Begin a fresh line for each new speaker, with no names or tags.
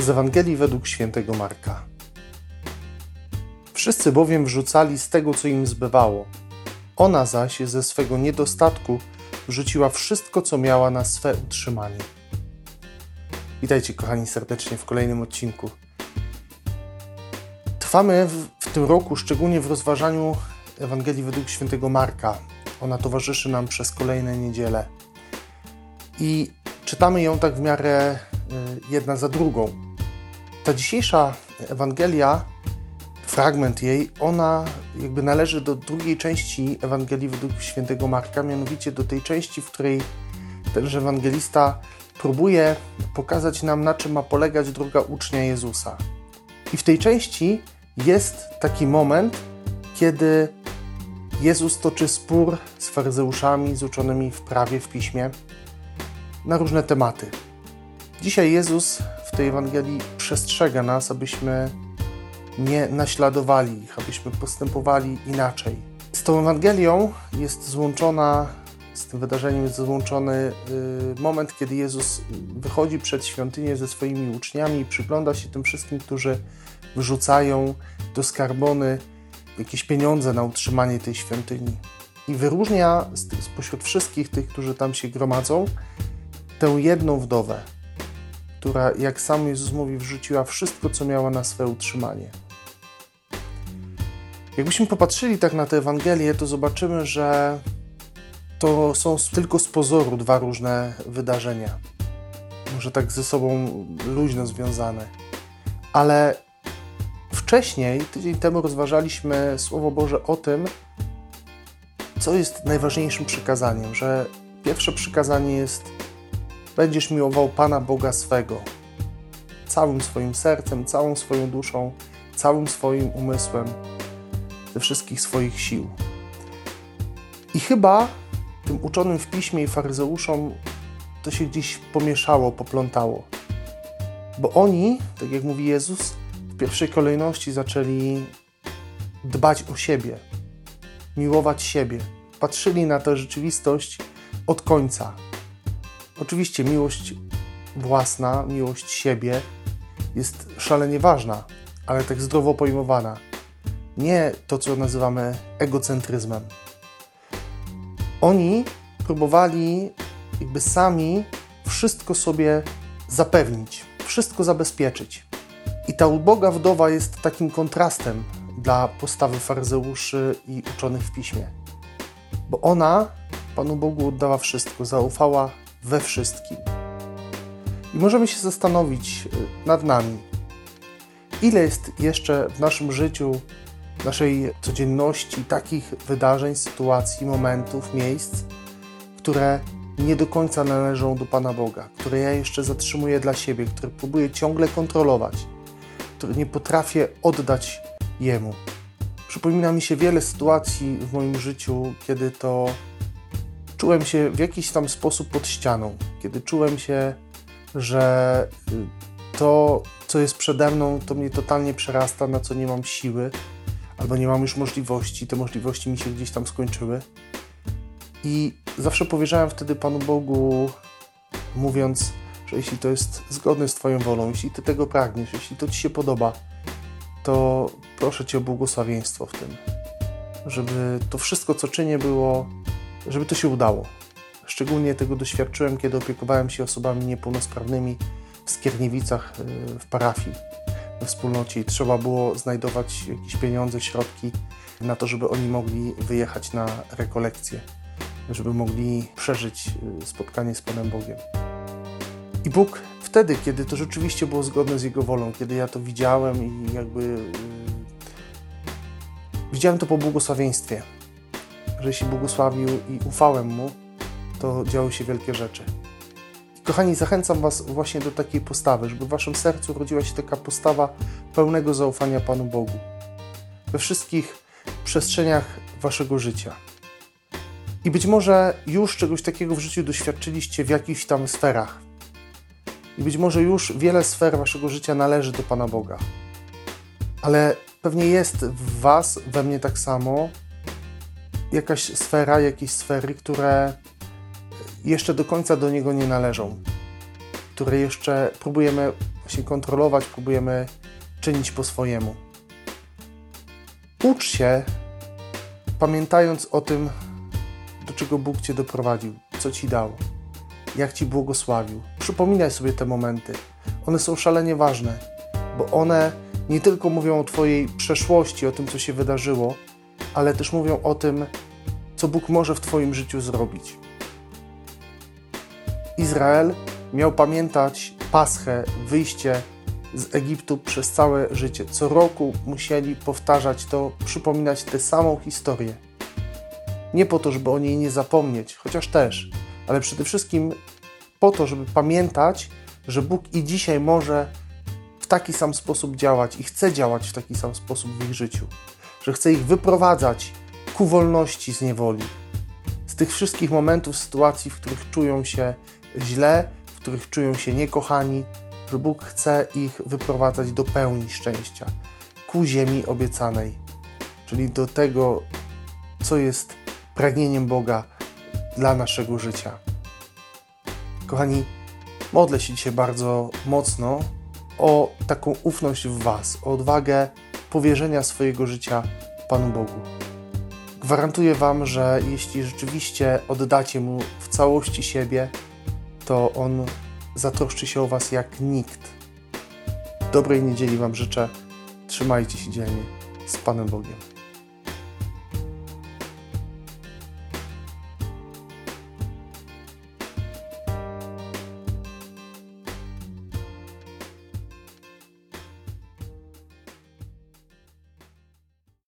Z Ewangelii według świętego Marka. Wszyscy bowiem wrzucali z tego, co im zbywało. Ona zaś ze swego niedostatku wrzuciła wszystko, co miała na swe utrzymanie. Witajcie, kochani, serdecznie w kolejnym odcinku. Trwamy w, w tym roku szczególnie w rozważaniu Ewangelii według świętego Marka. Ona towarzyszy nam przez kolejne niedziele. I czytamy ją tak w miarę y, jedna za drugą. Ta dzisiejsza Ewangelia, fragment jej, ona jakby należy do drugiej części Ewangelii według świętego Marka, mianowicie do tej części, w której tenże ewangelista próbuje pokazać nam, na czym ma polegać droga ucznia Jezusa. I w tej części jest taki moment, kiedy Jezus toczy spór z faryzeuszami, z uczonymi w prawie, w piśmie, na różne tematy. Dzisiaj Jezus tej Ewangelii przestrzega nas, abyśmy nie naśladowali ich, abyśmy postępowali inaczej. Z tą Ewangelią jest złączona, z tym wydarzeniem jest złączony y, moment, kiedy Jezus wychodzi przed świątynię ze swoimi uczniami i przygląda się tym wszystkim, którzy wrzucają do skarbony jakieś pieniądze na utrzymanie tej świątyni. I wyróżnia spośród wszystkich tych, którzy tam się gromadzą, tę jedną wdowę, która, jak sam Jezus mówi, wrzuciła wszystko, co miała na swe utrzymanie. Jakbyśmy popatrzyli tak na tę Ewangelię, to zobaczymy, że to są tylko z pozoru dwa różne wydarzenia. Może tak ze sobą luźno związane. Ale wcześniej, tydzień temu, rozważaliśmy Słowo Boże o tym, co jest najważniejszym przykazaniem, że pierwsze przykazanie jest będziesz miłował Pana Boga swego całym swoim sercem, całą swoją duszą, całym swoim umysłem, ze wszystkich swoich sił. I chyba tym uczonym w piśmie i faryzeuszom to się gdzieś pomieszało, poplątało. Bo oni, tak jak mówi Jezus, w pierwszej kolejności zaczęli dbać o siebie, miłować siebie. Patrzyli na tę rzeczywistość od końca, Oczywiście miłość własna, miłość siebie jest szalenie ważna, ale tak zdrowo pojmowana. Nie to, co nazywamy egocentryzmem. Oni próbowali jakby sami wszystko sobie zapewnić, wszystko zabezpieczyć. I ta uboga wdowa jest takim kontrastem dla postawy faryzeuszy i uczonych w piśmie. Bo ona Panu Bogu oddała wszystko, zaufała we wszystkim. I możemy się zastanowić y, nad nami, ile jest jeszcze w naszym życiu, w naszej codzienności takich wydarzeń, sytuacji, momentów, miejsc, które nie do końca należą do Pana Boga, które ja jeszcze zatrzymuję dla siebie, które próbuję ciągle kontrolować, które nie potrafię oddać Jemu. Przypomina mi się wiele sytuacji w moim życiu, kiedy to czułem się w jakiś tam sposób pod ścianą, kiedy czułem się, że y, to, co jest przede mną, to mnie totalnie przerasta, na co nie mam siły, albo nie mam już możliwości, te możliwości mi się gdzieś tam skończyły. I zawsze powierzałem wtedy Panu Bogu, mówiąc, że jeśli to jest zgodne z Twoją wolą, jeśli Ty tego pragniesz, jeśli to Ci się podoba, to proszę Cię o błogosławieństwo w tym, żeby to wszystko, co czynię, było żeby to się udało. Szczególnie tego doświadczyłem, kiedy opiekowałem się osobami niepełnosprawnymi w Skierniewicach y, w parafii, we wspólnocie trzeba było znajdować jakieś pieniądze, środki na to, żeby oni mogli wyjechać na rekolekcje, żeby mogli przeżyć y, spotkanie z Panem Bogiem. I Bóg wtedy, kiedy to rzeczywiście było zgodne z Jego wolą, kiedy ja to widziałem i jakby yy, widziałem to po błogosławieństwie, że jeśli błogosławił i ufałem Mu, to działy się wielkie rzeczy. Kochani, zachęcam Was właśnie do takiej postawy, żeby w Waszym sercu rodziła się taka postawa pełnego zaufania Panu Bogu. We wszystkich przestrzeniach Waszego życia. I być może już czegoś takiego w życiu doświadczyliście w jakichś tam sferach. I być może już wiele sfer Waszego życia należy do Pana Boga. Ale pewnie jest w Was, we mnie tak samo, jakaś sfera, jakieś sfery, które jeszcze do końca do niego nie należą, które jeszcze próbujemy się kontrolować, próbujemy czynić po swojemu. Ucz się, pamiętając o tym, do czego Bóg Cię doprowadził, co Ci dał, jak Ci błogosławił. Przypominaj sobie te momenty. One są szalenie ważne, bo one nie tylko mówią o Twojej przeszłości, o tym, co się wydarzyło, ale też mówią o tym, co Bóg może w Twoim życiu zrobić. Izrael miał pamiętać Paschę, wyjście z Egiptu przez całe życie. Co roku musieli powtarzać to, przypominać tę samą historię. Nie po to, żeby o niej nie zapomnieć, chociaż też, ale przede wszystkim po to, żeby pamiętać, że Bóg i dzisiaj może w taki sam sposób działać i chce działać w taki sam sposób w ich życiu, że chce ich wyprowadzać ku wolności z niewoli, z tych wszystkich momentów, sytuacji, w których czują się źle, w których czują się niekochani, że Bóg chce ich wyprowadzać do pełni szczęścia, ku ziemi obiecanej, czyli do tego, co jest pragnieniem Boga dla naszego życia. Kochani, modlę się dzisiaj bardzo mocno o taką ufność w Was, o odwagę powierzenia swojego życia Panu Bogu. Gwarantuję Wam, że jeśli rzeczywiście oddacie Mu w całości siebie, to On zatroszczy się o Was jak nikt. Dobrej niedzieli Wam życzę. Trzymajcie się dzielnie z Panem Bogiem.